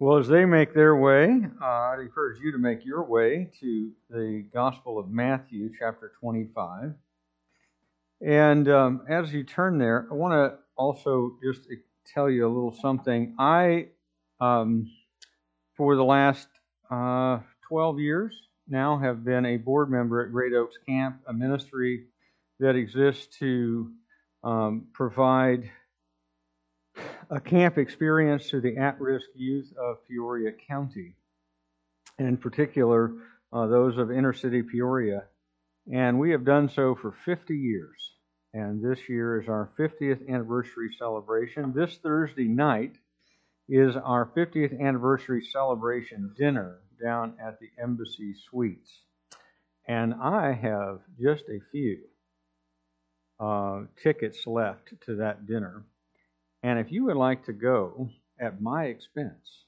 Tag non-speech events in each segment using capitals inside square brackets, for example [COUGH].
Well, as they make their way, uh, I'd encourage you to make your way to the Gospel of Matthew, chapter 25. And um, as you turn there, I want to also just tell you a little something. I, um, for the last uh, 12 years now, have been a board member at Great Oaks Camp, a ministry that exists to um, provide a camp experience to the at risk youth of Peoria County, and in particular, uh, those of inner city Peoria. And we have done so for 50 years. And this year is our 50th anniversary celebration. This Thursday night is our 50th anniversary celebration dinner down at the Embassy Suites. And I have just a few uh, tickets left to that dinner. And if you would like to go at my expense,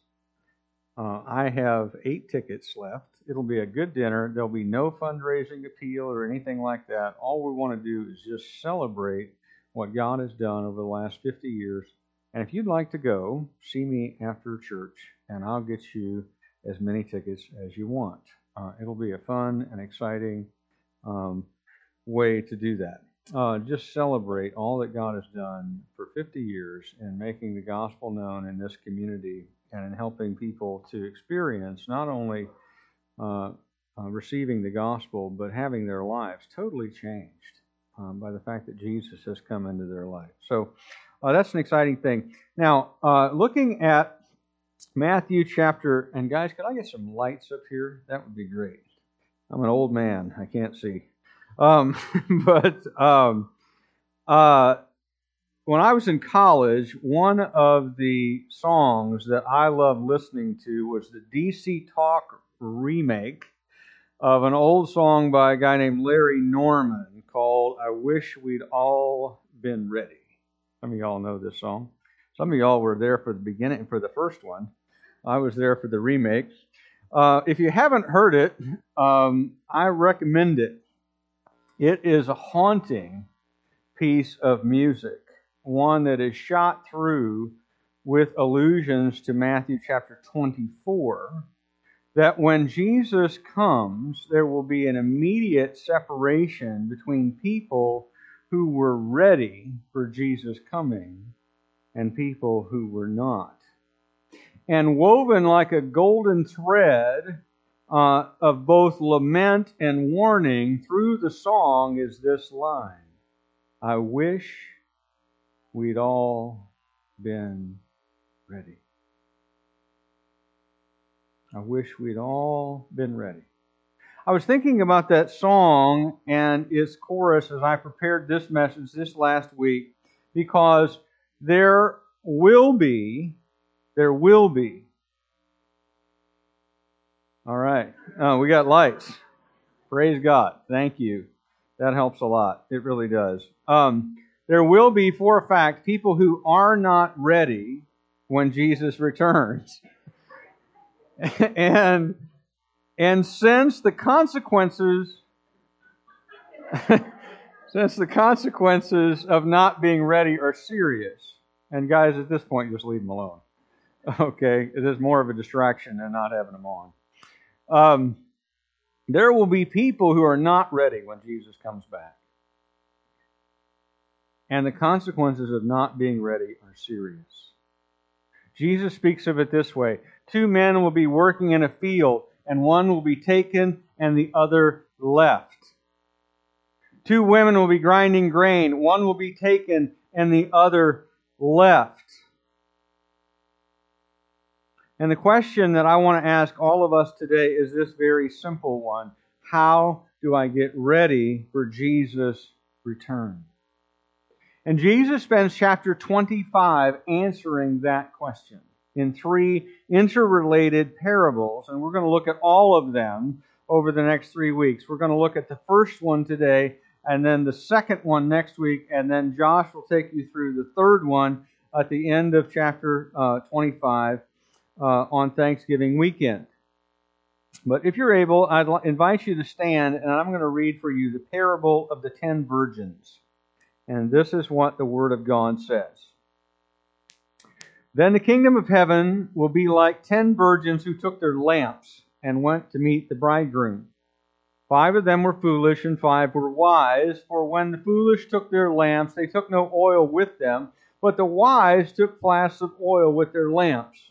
uh, I have eight tickets left. It'll be a good dinner. There'll be no fundraising appeal or anything like that. All we want to do is just celebrate what God has done over the last 50 years. And if you'd like to go, see me after church, and I'll get you as many tickets as you want. Uh, it'll be a fun and exciting um, way to do that uh, just celebrate all that God has done for 50 years in making the gospel known in this community and in helping people to experience not only uh, uh, receiving the gospel, but having their lives totally changed um, by the fact that Jesus has come into their life. So uh, that's an exciting thing. Now, uh, looking at Matthew chapter, and guys, could I get some lights up here? That would be great. I'm an old man, I can't see. Um, [LAUGHS] but um, uh, when I was in college, one of the songs that I loved listening to was the DC Talk remake of an old song by a guy named Larry Norman called I Wish We'd All Been Ready. Some of y'all know this song. Some of y'all were there for the beginning, for the first one. I was there for the remake. Uh, if you haven't heard it, um, I recommend it. It is a haunting piece of music, one that is shot through with allusions to Matthew chapter 24. That when Jesus comes, there will be an immediate separation between people who were ready for Jesus coming and people who were not. And woven like a golden thread uh, of both lament and warning through the song is this line I wish we'd all been ready. I wish we'd all been ready. I was thinking about that song and its chorus as I prepared this message this last week because there will be, there will be all right. Oh, we got lights. Praise God. Thank you. That helps a lot. It really does. Um, there will be, for a fact, people who are not ready when Jesus returns. [LAUGHS] and and since the consequences [LAUGHS] since the consequences of not being ready are serious, and guys, at this point, just leave them alone. [LAUGHS] Okay, it is more of a distraction than not having them on. Um, there will be people who are not ready when Jesus comes back. And the consequences of not being ready are serious. Jesus speaks of it this way Two men will be working in a field, and one will be taken and the other left. Two women will be grinding grain, one will be taken and the other left. And the question that I want to ask all of us today is this very simple one How do I get ready for Jesus' return? And Jesus spends chapter 25 answering that question in three interrelated parables. And we're going to look at all of them over the next three weeks. We're going to look at the first one today, and then the second one next week, and then Josh will take you through the third one at the end of chapter uh, 25 uh, on Thanksgiving weekend. But if you're able, I'd invite you to stand, and I'm going to read for you the parable of the ten virgins. And this is what the Word of God says Then the kingdom of heaven will be like ten virgins who took their lamps and went to meet the bridegroom. Five of them were foolish and five were wise, for when the foolish took their lamps, they took no oil with them, but the wise took flasks of oil with their lamps.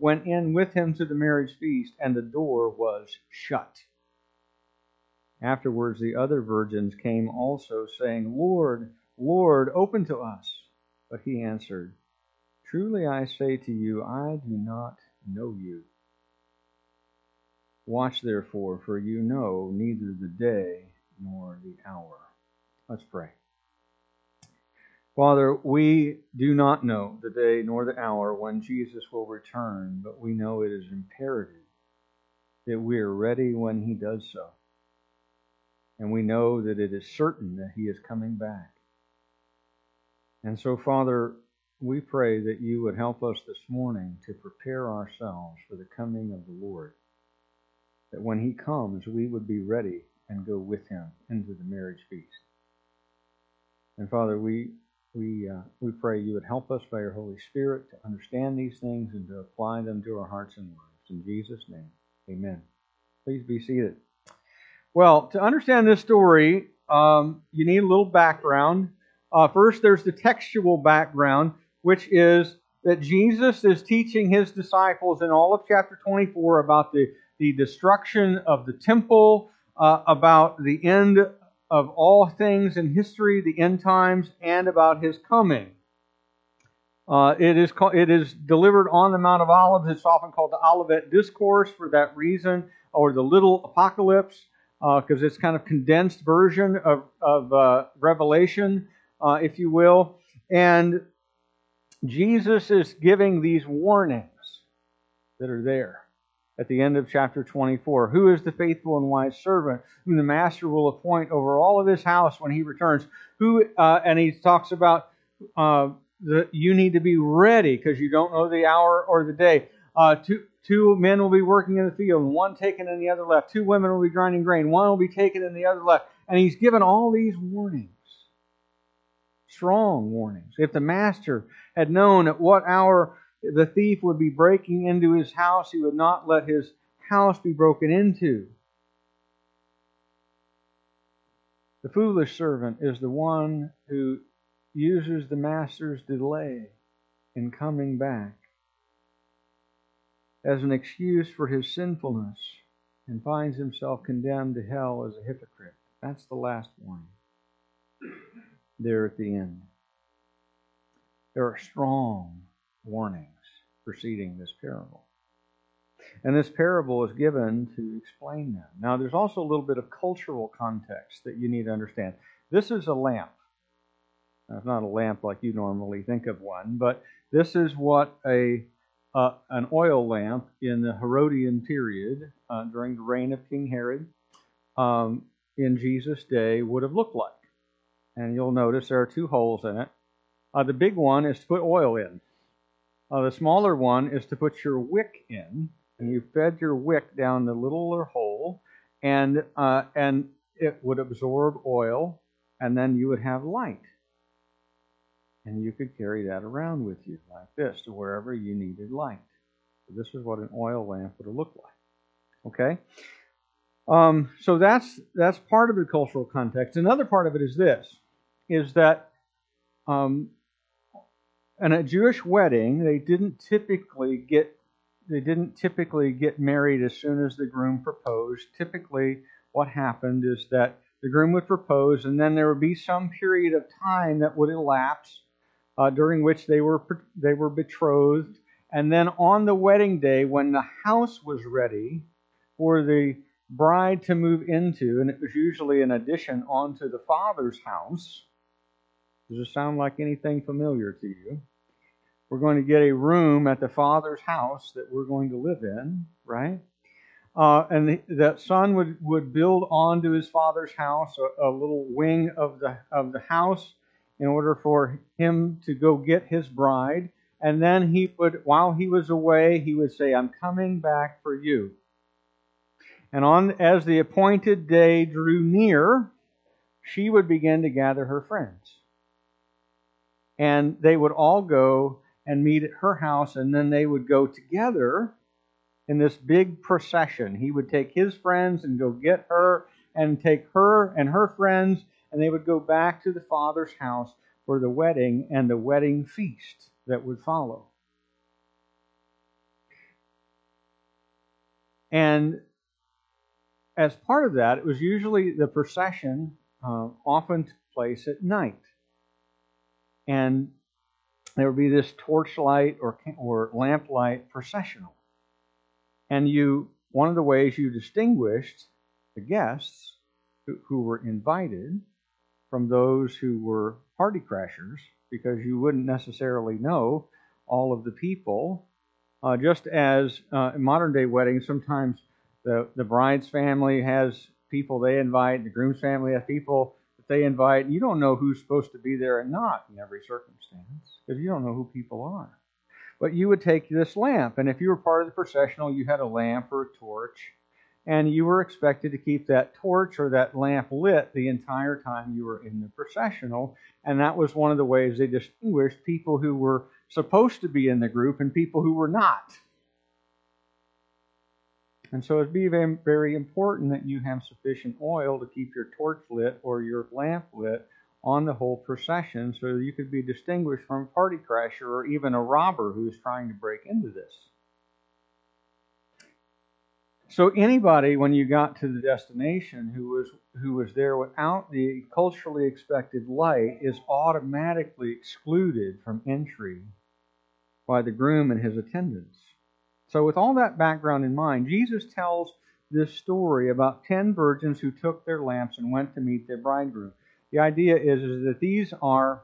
went in with him to the marriage feast, and the door was shut. Afterwards, the other virgins came also, saying, Lord, Lord, open to us. But he answered, Truly I say to you, I do not know you. Watch therefore, for you know neither the day nor the hour. Let's pray. Father, we do not know the day nor the hour when Jesus will return, but we know it is imperative that we are ready when he does so. And we know that it is certain that he is coming back. And so, Father, we pray that you would help us this morning to prepare ourselves for the coming of the Lord that when he comes, we would be ready and go with him into the marriage feast. And Father, we we uh, we pray you would help us by your Holy Spirit to understand these things and to apply them to our hearts and lives. In Jesus' name, Amen. Please be seated. Well, to understand this story, um, you need a little background. Uh, first, there's the textual background, which is that Jesus is teaching his disciples in all of chapter 24 about the the destruction of the temple, uh, about the end of all things in history, the end times, and about his coming. Uh, it is called, it is delivered on the Mount of Olives. It's often called the Olivet Discourse for that reason, or the Little Apocalypse, because uh, it's kind of condensed version of, of uh, Revelation, uh, if you will. And Jesus is giving these warnings that are there at the end of chapter 24. Who is the faithful and wise servant whom the master will appoint over all of his house when he returns? Who uh, and he talks about uh, the, you need to be ready because you don't know the hour or the day. Uh, two, two men will be working in the field, and one taken and the other left. Two women will be grinding grain, one will be taken and the other left. And he's given all these warnings, strong warnings. If the master had known at what hour the thief would be breaking into his house, he would not let his house be broken into. The foolish servant is the one who uses the master's delay in coming back as an excuse for his sinfulness and finds himself condemned to hell as a hypocrite. That's the last warning there at the end. There are strong warnings preceding this parable. And this parable is given to explain them. Now, there's also a little bit of cultural context that you need to understand. This is a lamp. Now, it's not a lamp like you normally think of one, but this is what a uh, an oil lamp in the Herodian period uh, during the reign of King Herod um, in Jesus' day would have looked like. And you'll notice there are two holes in it. Uh, the big one is to put oil in. Uh, the smaller one is to put your wick in, and you fed your wick down the littler hole, and uh, and it would absorb oil, and then you would have light, and you could carry that around with you like this to wherever you needed light. So this is what an oil lamp would have looked like. Okay. Um, so that's that's part of the cultural context. Another part of it is this: is that um, in a Jewish wedding, they didn't typically get they didn't typically get married as soon as the groom proposed. Typically, what happened is that the groom would propose, and then there would be some period of time that would elapse uh, during which they were they were betrothed, and then on the wedding day, when the house was ready for the bride to move into, and it was usually an addition onto the father's house. Does it sound like anything familiar to you? We're going to get a room at the Father's house that we're going to live in, right? Uh, and the, that son would, would build onto his father's house a, a little wing of the of the house in order for him to go get his bride. And then he would, while he was away, he would say, I'm coming back for you. And on as the appointed day drew near, she would begin to gather her friends. And they would all go and meet at her house, and then they would go together in this big procession. He would take his friends and go get her, and take her and her friends, and they would go back to the father's house for the wedding and the wedding feast that would follow. And as part of that, it was usually the procession uh, often took place at night. And there would be this torchlight or, or lamplight processional. And you, one of the ways you distinguished the guests who, who were invited from those who were party crashers, because you wouldn't necessarily know all of the people. Uh, just as uh, in modern day weddings, sometimes the, the bride's family has people they invite, the groom's family has people they invite. You don't know who's supposed to be there and not in every circumstance because you don't know who people are. But you would take this lamp, and if you were part of the processional, you had a lamp or a torch, and you were expected to keep that torch or that lamp lit the entire time you were in the processional. And that was one of the ways they distinguished people who were supposed to be in the group and people who were not. And so it'd be very important that you have sufficient oil to keep your torch lit or your lamp lit on the whole procession so you could be distinguished from a party crasher or even a robber who is trying to break into this. So anybody when you got to the destination who was who was there without the culturally expected light is automatically excluded from entry by the groom and his attendants. So with all that background in mind, Jesus tells this story about 10 virgins who took their lamps and went to meet their bridegroom. The idea is, is that these are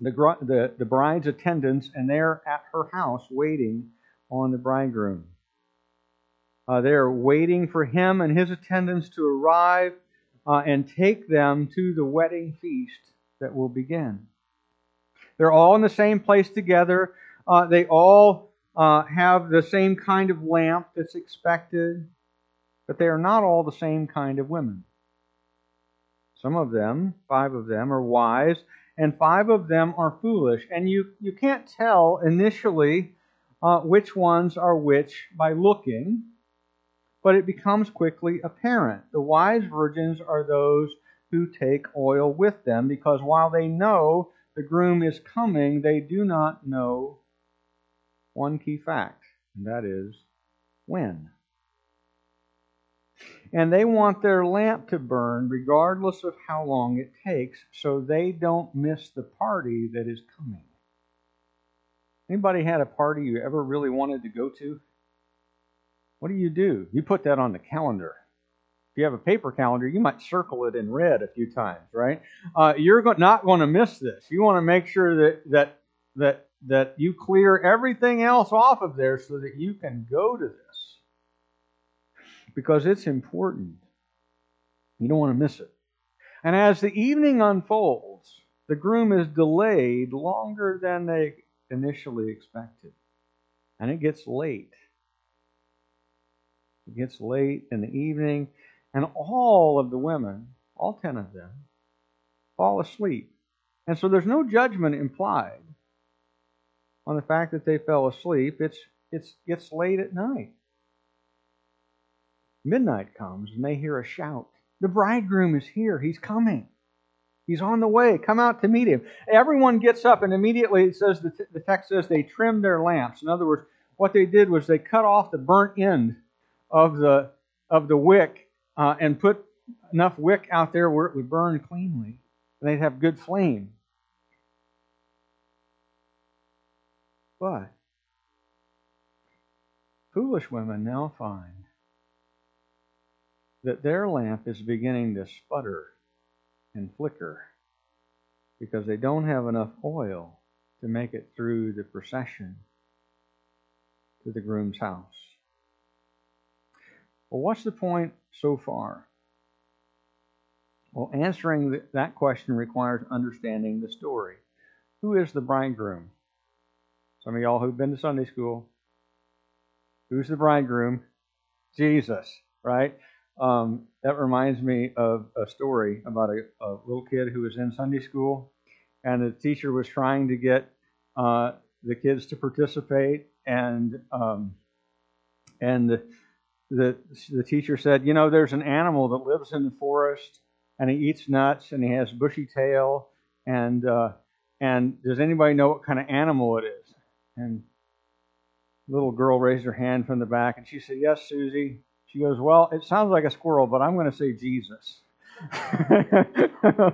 the, the, the bride's attendants, and they're at her house waiting on the bridegroom. Uh, they're waiting for him and his attendants to arrive uh, and take them to the wedding feast that will begin. They're all in the same place together. Uh, they all uh, have the same kind of lamp that's expected, but they are not all the same kind of women. Some of them, five of them, are wise, and five of them are foolish. And you, you can't tell initially uh, which ones are which by looking, but it becomes quickly apparent. The wise virgins are those who take oil with them, because while they know the groom is coming, they do not know one key fact, and that is when and they want their lamp to burn regardless of how long it takes so they don't miss the party that is coming. Anybody had a party you ever really wanted to go to? What do you do? You put that on the calendar. If you have a paper calendar, you might circle it in red a few times, right? Uh, you're not going to miss this. You want to make sure that that that that you clear everything else off of there so that you can go to this because it's important. You don't want to miss it. And as the evening unfolds, the groom is delayed longer than they initially expected. And it gets late. It gets late in the evening, and all of the women, all ten of them, fall asleep. And so there's no judgment implied on the fact that they fell asleep. It's it's it's late at night. Midnight comes and they hear a shout. The bridegroom is here. He's coming. He's on the way. Come out to meet him. Everyone gets up, and immediately it says the, t- the text says they trimmed their lamps. In other words, what they did was they cut off the burnt end of the of the wick uh, and put enough wick out there where it would burn cleanly. And they'd have good flame. But foolish women now find that their lamp is beginning to sputter and flicker because they don't have enough oil to make it through the procession to the groom's house. Well, what's the point so far? Well, answering that question requires understanding the story. Who is the bridegroom? Some of y'all who've been to Sunday school. Who's the bridegroom? Jesus, right? Um, that reminds me of a story about a, a, little kid who was in Sunday school, and the teacher was trying to get uh, the kids to participate, and um, and the, the the teacher said, you know, there's an animal that lives in the forest, and he eats nuts, and he has bushy tail, and uh, and does anybody know what kind of animal it is? And little girl raised her hand from the back, and she said, Yes, Susie. She goes, Well, it sounds like a squirrel, but I'm going to say Jesus. [LAUGHS]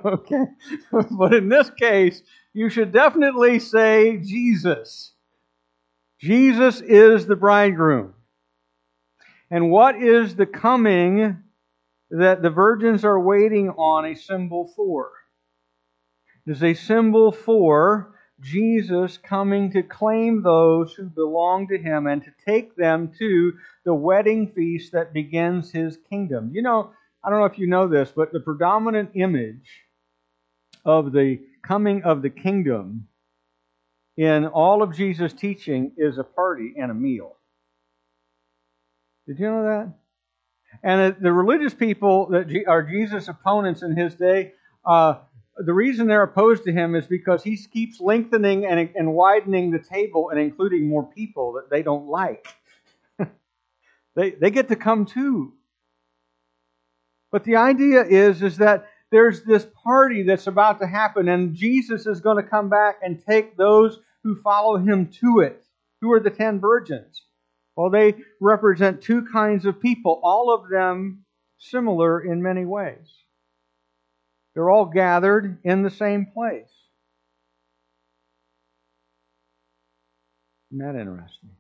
okay. [LAUGHS] but in this case, you should definitely say Jesus. Jesus is the bridegroom. And what is the coming that the virgins are waiting on a symbol for? Is a symbol for Jesus coming to claim those who belong to him and to take them to the wedding feast that begins his kingdom. You know, I don't know if you know this, but the predominant image of the coming of the kingdom in all of Jesus' teaching is a party and a meal. Did you know that? And the religious people that are Jesus' opponents in his day, uh, the reason they're opposed to him is because he keeps lengthening and, and widening the table and including more people that they don't like. [LAUGHS] they, they get to come too. But the idea is, is that there's this party that's about to happen, and Jesus is going to come back and take those who follow him to it. Who are the ten virgins? Well, they represent two kinds of people, all of them similar in many ways. They're all gathered in the same place. Isn't that interesting?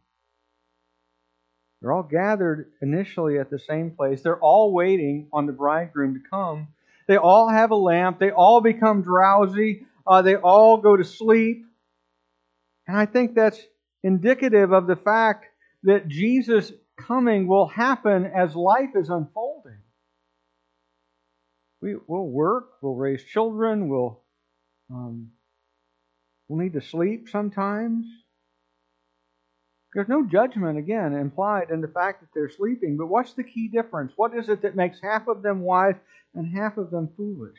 They're all gathered initially at the same place. They're all waiting on the bridegroom to come. They all have a lamp. They all become drowsy. Uh, they all go to sleep. And I think that's indicative of the fact that Jesus' coming will happen as life is unfolding. We, will work, we'll raise children, we'll, um, we'll need to sleep sometimes. There's no judgment, again, implied in the fact that they're sleeping, but what's the key difference? What is it that makes half of them wise and half of them foolish?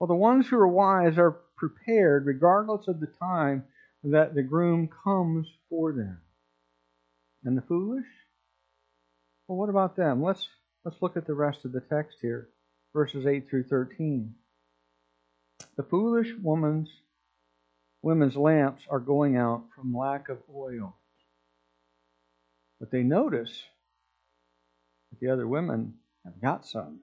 Well, the ones who are wise are prepared regardless of the time that the groom comes for them. And the foolish? Well, what about them? Let's let's look at the rest of the text here verses 8 through 13. The foolish woman's women's lamps are going out from lack of oil. But they notice that the other women have got some.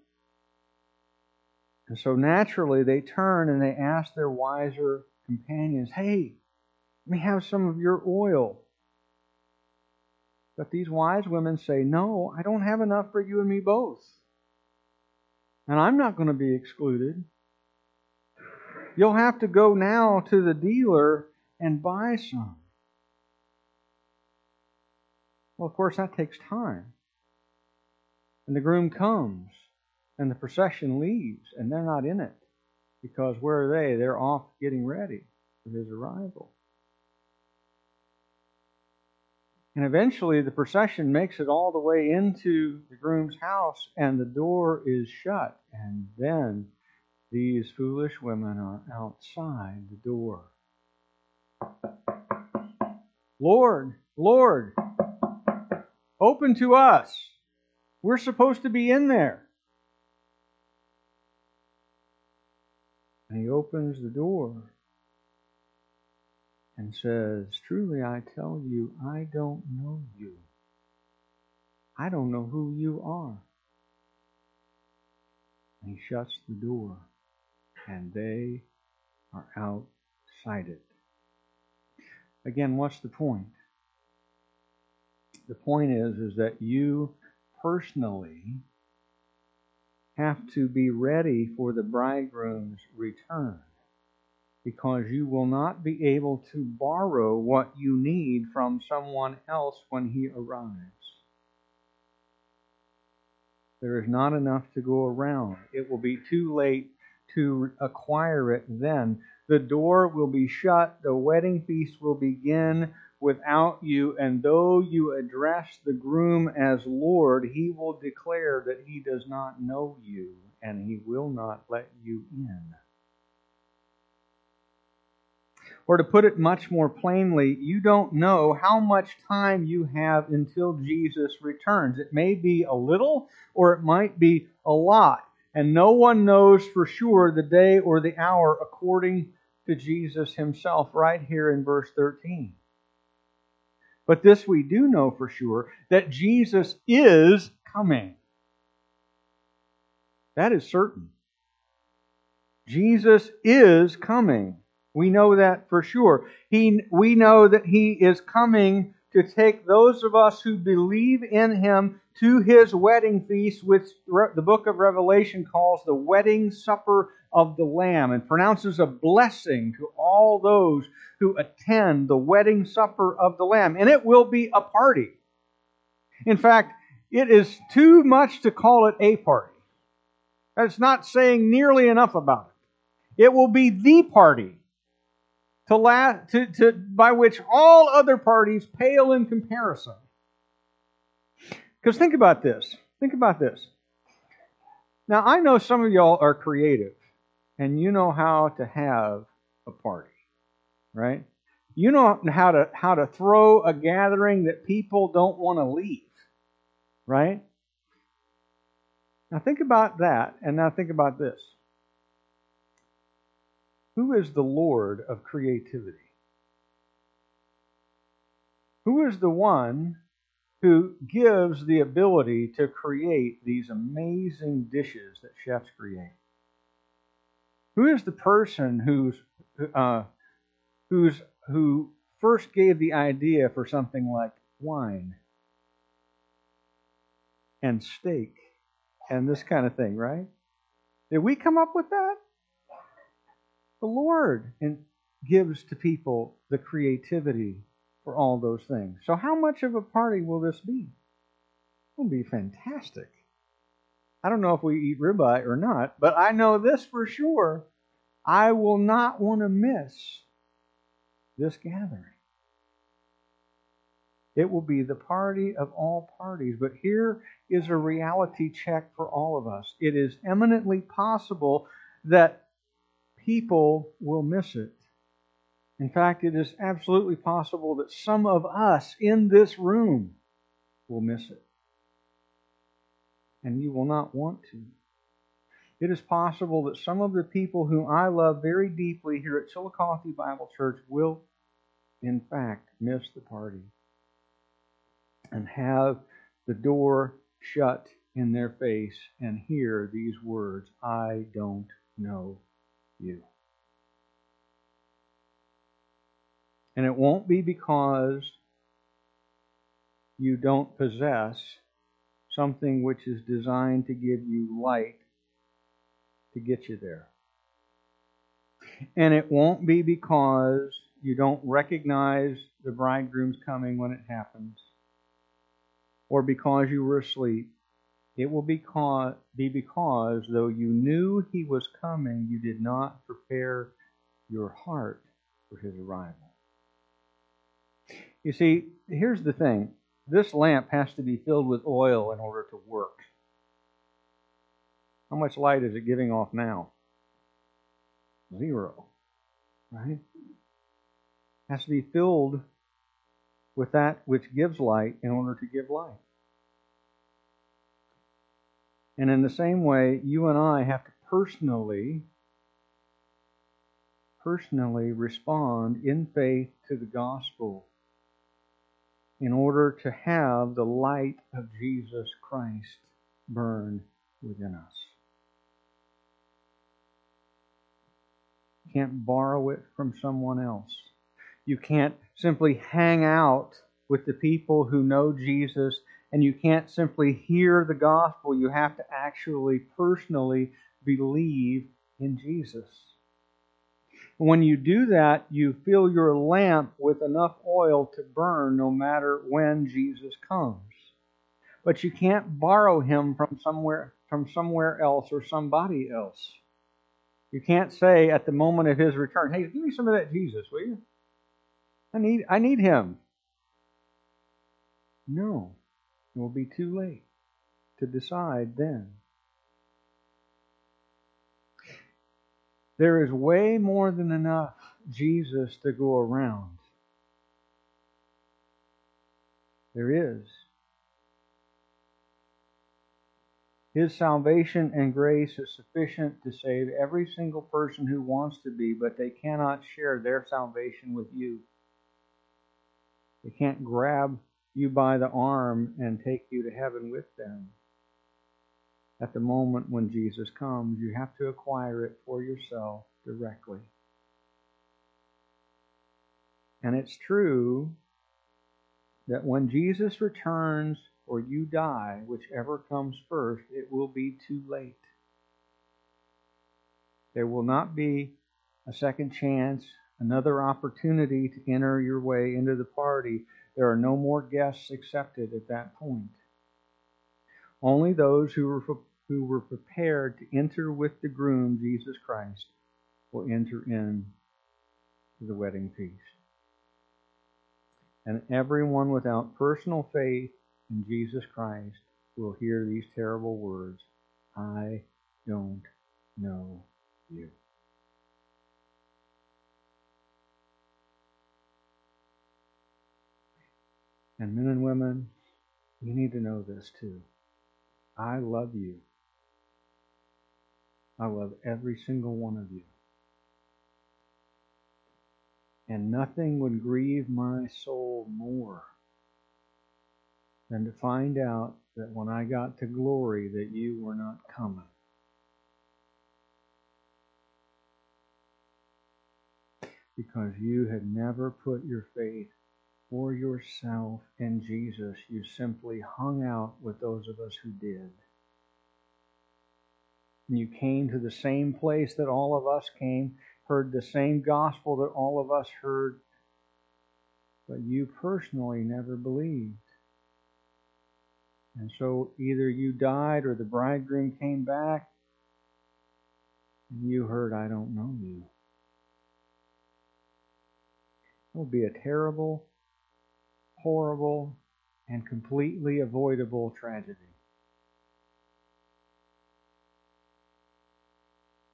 And so naturally they turn and they ask their wiser companions, Hey, let me have some of your oil. But these wise women say, No, I don't have enough for you and me both. And I'm not going to be excluded. You'll have to go now to the dealer and buy some. Well, of course, that takes time. And the groom comes, and the procession leaves, and they're not in it. Because where are they? They're off getting ready for his arrival. And eventually the procession makes it all the way into the groom's house, and the door is shut. And then these foolish women are outside the door. Lord, Lord, open to us. We're supposed to be in there. And he opens the door and says, Truly I tell you, I don't know you. I don't know who you are. And he shuts the door, and they are outside it. Again, what's the point? The point is, is that you personally have to be ready for the bridegroom's return. Because you will not be able to borrow what you need from someone else when he arrives. There is not enough to go around. It will be too late to acquire it then. The door will be shut, the wedding feast will begin without you, and though you address the groom as Lord, he will declare that he does not know you, and he will not let you in. Or to put it much more plainly, you don't know how much time you have until Jesus returns. It may be a little or it might be a lot. And no one knows for sure the day or the hour according to Jesus himself, right here in verse 13. But this we do know for sure that Jesus is coming. That is certain. Jesus is coming. We know that for sure. He, we know that He is coming to take those of us who believe in Him to His wedding feast, which the book of Revelation calls the wedding supper of the Lamb, and pronounces a blessing to all those who attend the wedding supper of the Lamb. And it will be a party. In fact, it is too much to call it a party. That's not saying nearly enough about it. It will be the party to, la- to, to, by which all other parties pale in comparison. Because think about this. Think about this. Now, I know some of y'all are creative and you know how to have a party, right? You know how to, how to throw a gathering that people don't want to leave, right? Now, think about that, and now think about this. Who is the Lord of creativity? Who is the one who gives the ability to create these amazing dishes that chefs create? Who is the person who's uh, who's who first gave the idea for something like wine and steak and this kind of thing, right? Did we come up with that? The Lord and gives to people the creativity for all those things. So, how much of a party will this be? It will be fantastic. I don't know if we eat ribeye or not, but I know this for sure. I will not want to miss this gathering. It will be the party of all parties. But here is a reality check for all of us. It is eminently possible that people will miss it. In fact, it is absolutely possible that some of us in this room will miss it. And you will not want to. It is possible that some of the people whom I love very deeply here at Chillicothe Bible Church will, in fact, miss the party and have the door shut in their face and hear these words I don't know you. And it won't be because you don't possess something which is designed to give you light to get you there. And it won't be because you don't recognize the bridegroom's coming when it happens, or because you were asleep, it will be be because, though you knew he was coming, you did not prepare your heart for his arrival. You see, here's the thing this lamp has to be filled with oil in order to work. How much light is it giving off now? Zero. Right? It has to be filled with that which gives light in order to give light. And in the same way, you and I have to personally, personally respond in faith to the gospel in order to have the light of Jesus Christ burn within us. You can't borrow it from someone else. You can't simply hang out with the people who know Jesus and you can't simply hear the gospel. You have to actually personally believe in Jesus. When you do that, you fill your lamp with enough oil to burn no matter when Jesus comes. But you can't borrow him from somewhere from somewhere else or somebody else. You can't say at the moment of his return, "Hey, give me some of that Jesus, will you? I need I need him." No. It will be too late to decide then. There is way more than enough Jesus to go around. There is. His salvation and grace is sufficient to save every single person who wants to be, but they cannot share their salvation with you. They can't grab you by the arm and take you to heaven with them. At the moment when Jesus comes, you have to acquire it for yourself directly. And it's true that when Jesus returns or you die, whichever comes first, it will be too late. There will not be a second chance, another opportunity to enter your way into the party there are no more guests accepted at that point. Only those who were, who were prepared to enter with the groom, Jesus Christ, will enter in to the wedding feast. And everyone without personal faith in Jesus Christ will hear these terrible words I don't know you. And men and women, you need to know this too. I love you. I love every single one of you. And nothing would grieve my soul more than to find out that when I got to glory that you were not coming. Because you had never put your faith for yourself in Jesus. You simply hung out with those of us who did. And you came to the same place that all of us came, heard the same gospel that all of us heard, but you personally never believed. And so either you died or the bridegroom came back and you heard, I don't know you. It would be a terrible horrible, and completely avoidable tragedy.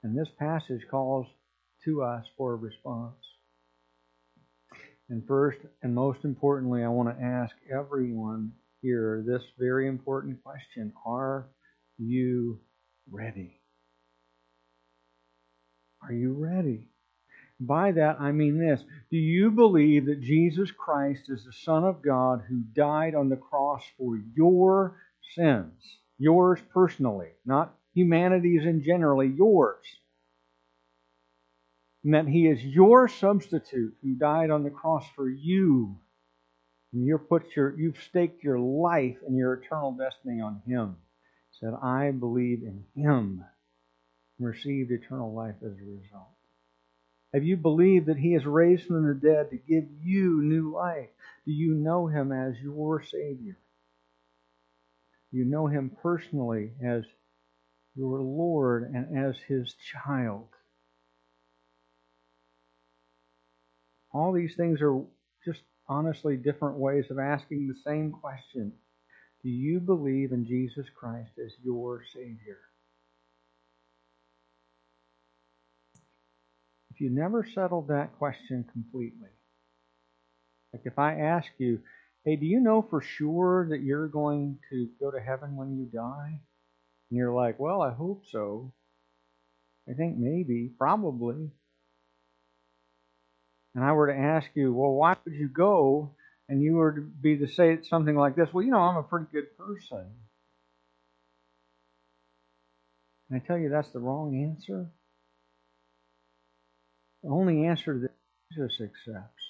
And this passage calls to us for a response. And first and most importantly, I want to ask everyone here this very important question Are you ready? Are you ready? By that I mean this Do you believe that Jesus Christ is the Son of God who died on the cross for your sins? Yours personally, not humanity's in generally, yours. And that He is your substitute who died on the cross for you. And you put your, you've staked your life and your eternal destiny on Him. Said, I believe in Him and received eternal life as a result. Have you believed that He is raised from the dead to give you new life? Do you know Him as your Savior? You know Him personally as your Lord and as His child? All these things are just honestly different ways of asking the same question. Do you believe in Jesus Christ as your Savior? If you never settled that question completely, like if I ask you, hey, do you know for sure that you're going to go to heaven when you die? And you're like, well, I hope so. I think maybe, probably. And I were to ask you, well, why would you go? And you were to be to say something like this, well, you know, I'm a pretty good person. And I tell you that's the wrong answer? The only answer that Jesus accepts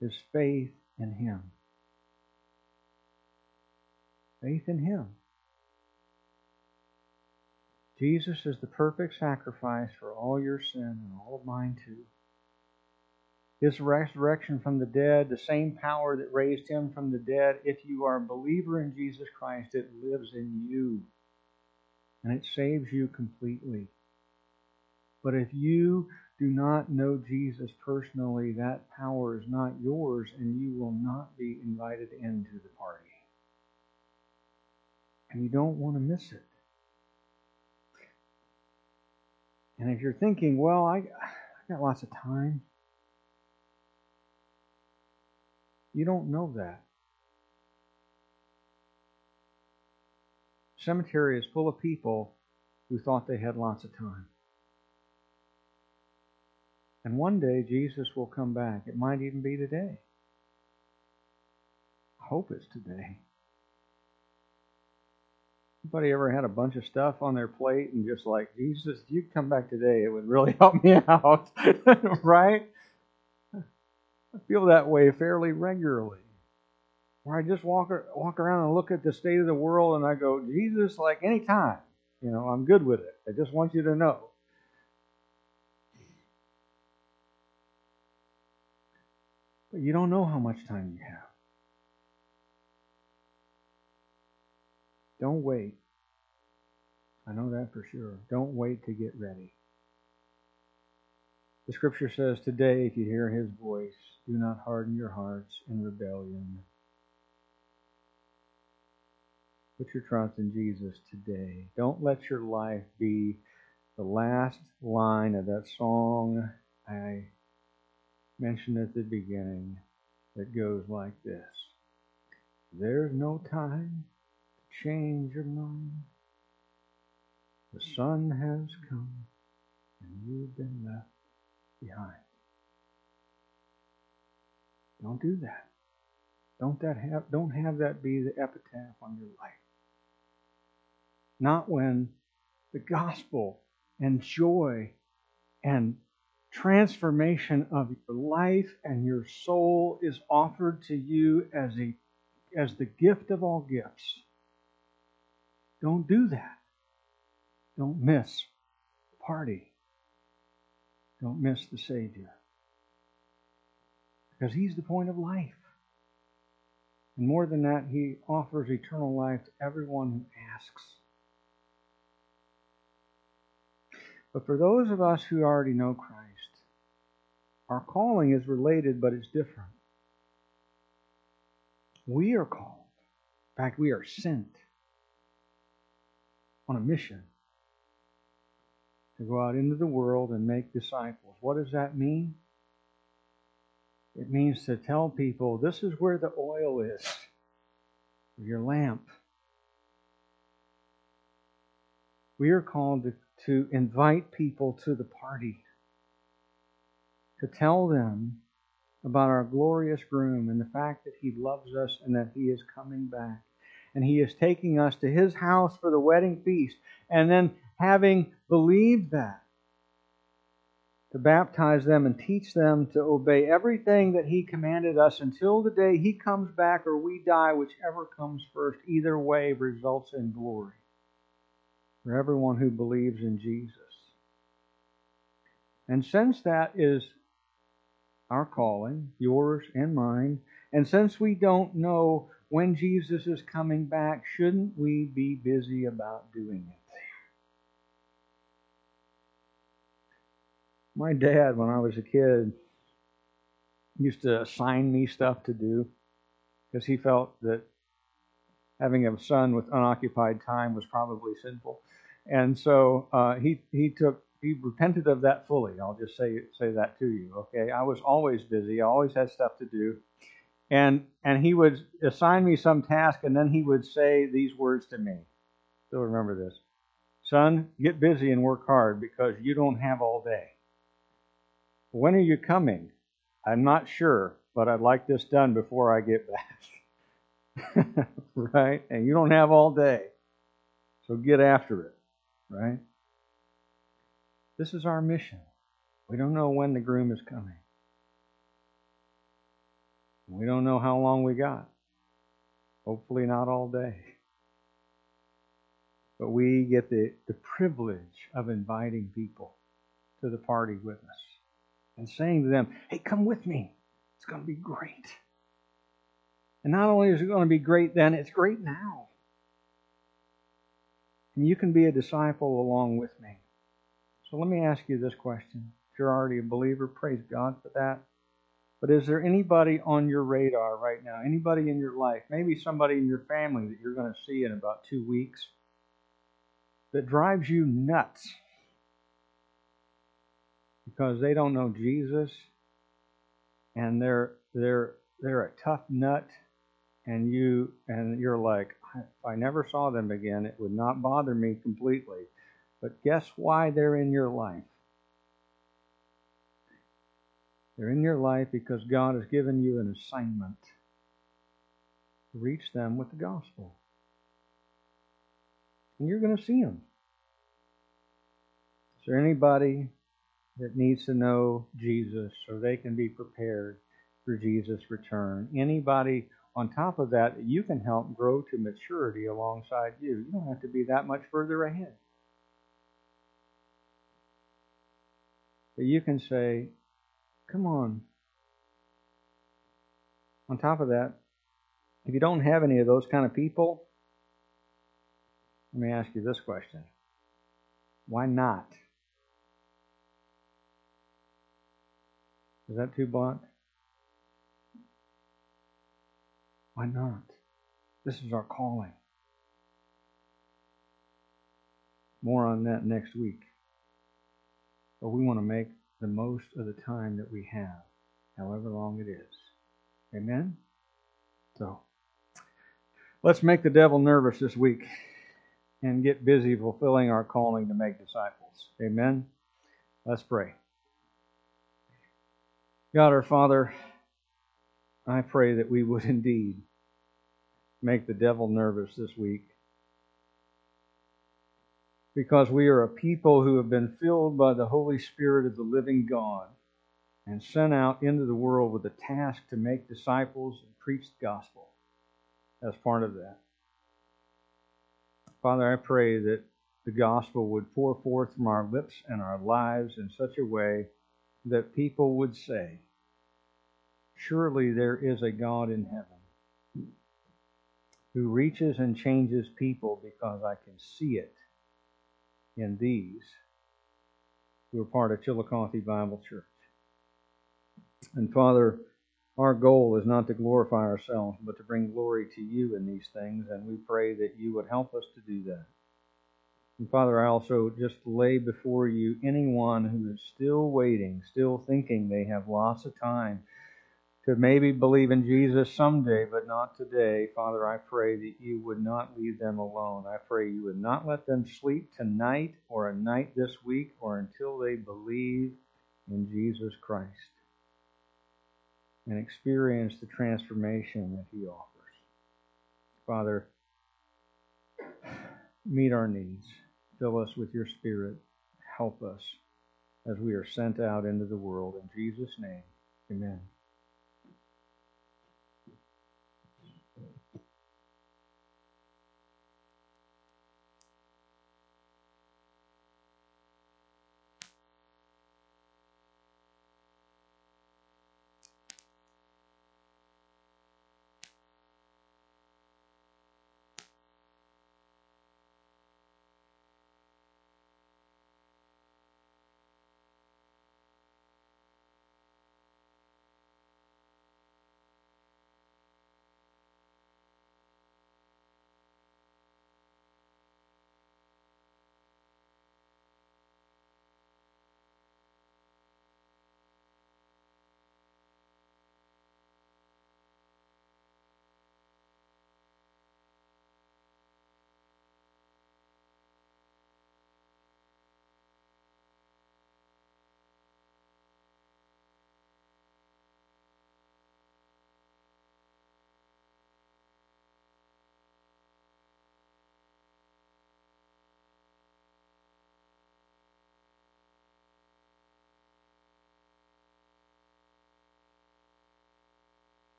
is faith in Him. Faith in Him. Jesus is the perfect sacrifice for all your sin and all of mine too. His resurrection from the dead, the same power that raised him from the dead, if you are a believer in Jesus Christ, it lives in you. And it saves you completely. But if you do not know Jesus personally, that power is not yours, and you will not be invited into the party. And you don't want to miss it. And if you're thinking, well, I, I got lots of time, you don't know that. Cemetery is full of people who thought they had lots of time. And one day Jesus will come back. It might even be today. I hope it's today. Anybody ever had a bunch of stuff on their plate and just like, Jesus, if you'd come back today, it would really [LAUGHS] help me out, [LAUGHS] right? I feel that way fairly regularly. Where I just walk walk around and look at the state of the world and I go, Jesus, like anytime, you know, I'm good with it. I just want you to know. But you don't know how much time you have. Don't wait. I know that for sure. Don't wait to get ready. The scripture says, Today, if you hear his voice, do not harden your hearts in rebellion. Put your trust in Jesus today. Don't let your life be the last line of that song I mentioned at the beginning that goes like this There's no time to change your mind. The Son has come and you've been left behind. Don't do that. Don't that have don't have that be the epitaph on your life. Not when the gospel and joy and transformation of your life and your soul is offered to you as a as the gift of all gifts. Don't do that. Don't miss the party. Don't miss the Savior. Because He's the point of life. And more than that, He offers eternal life to everyone who asks. But for those of us who already know Christ, our calling is related, but it's different. We are called. In fact, we are sent on a mission to go out into the world and make disciples. What does that mean? It means to tell people this is where the oil is for your lamp. We are called to, to invite people to the party, to tell them about our glorious groom and the fact that he loves us and that he is coming back. And he is taking us to his house for the wedding feast. And then, having believed that, to baptize them and teach them to obey everything that he commanded us until the day he comes back or we die, whichever comes first. Either way results in glory for everyone who believes in Jesus. And since that is our calling, yours and mine, and since we don't know when Jesus is coming back, shouldn't we be busy about doing it? My dad, when I was a kid, used to assign me stuff to do because he felt that having a son with unoccupied time was probably sinful. And so uh, he he took he repented of that fully. I'll just say say that to you. Okay, I was always busy. I always had stuff to do, and and he would assign me some task, and then he would say these words to me. Still remember this, son. Get busy and work hard because you don't have all day. When are you coming? I'm not sure, but I'd like this done before I get back. [LAUGHS] right? And you don't have all day. So get after it. Right? This is our mission. We don't know when the groom is coming. We don't know how long we got. Hopefully, not all day. but we get the, the privilege of inviting people to the party with us and saying to them, hey, come with me. It's going to be great. And not only is it going to be great then, it's great now. And you can be a disciple along with me. So let me ask you this question. If you're already a believer, praise God for that. But is there anybody on your radar right now? Anybody in your life? Maybe somebody in your family that you're going to see in about two weeks that drives you nuts because they don't know Jesus and they're they're they're a tough nut and you and you're like if I never saw them again it would not bother me completely but guess why they're in your life they're in your life because God has given you an assignment to reach them with the gospel. And you're going to see them. Is there anybody that needs to know Jesus so they can be prepared for Jesus' return? Anybody on top of that that you can help grow to maturity alongside you? You don't have to be that much further ahead. But you can say, Come on. On top of that, if you don't have any of those kind of people, let me ask you this question Why not? Is that too blunt? Why not? This is our calling. More on that next week. But we want to make the most of the time that we have, however long it is. Amen? So, let's make the devil nervous this week and get busy fulfilling our calling to make disciples. Amen? Let's pray. God our Father, I pray that we would [LAUGHS] indeed make the devil nervous this week because we are a people who have been filled by the Holy Spirit of the living God and sent out into the world with a task to make disciples and preach the gospel as part of that. Father, I pray that the gospel would pour forth from our lips and our lives in such a way that people would say, Surely there is a God in heaven who reaches and changes people because I can see it in these who are part of Chillicothe Bible Church. And Father, our goal is not to glorify ourselves, but to bring glory to you in these things, and we pray that you would help us to do that. And Father, I also just lay before you anyone who is still waiting, still thinking they have lots of time to maybe believe in Jesus someday, but not today. Father, I pray that you would not leave them alone. I pray you would not let them sleep tonight or a night this week or until they believe in Jesus Christ and experience the transformation that he offers. Father, meet our needs. Fill us with your Spirit. Help us as we are sent out into the world. In Jesus' name, amen.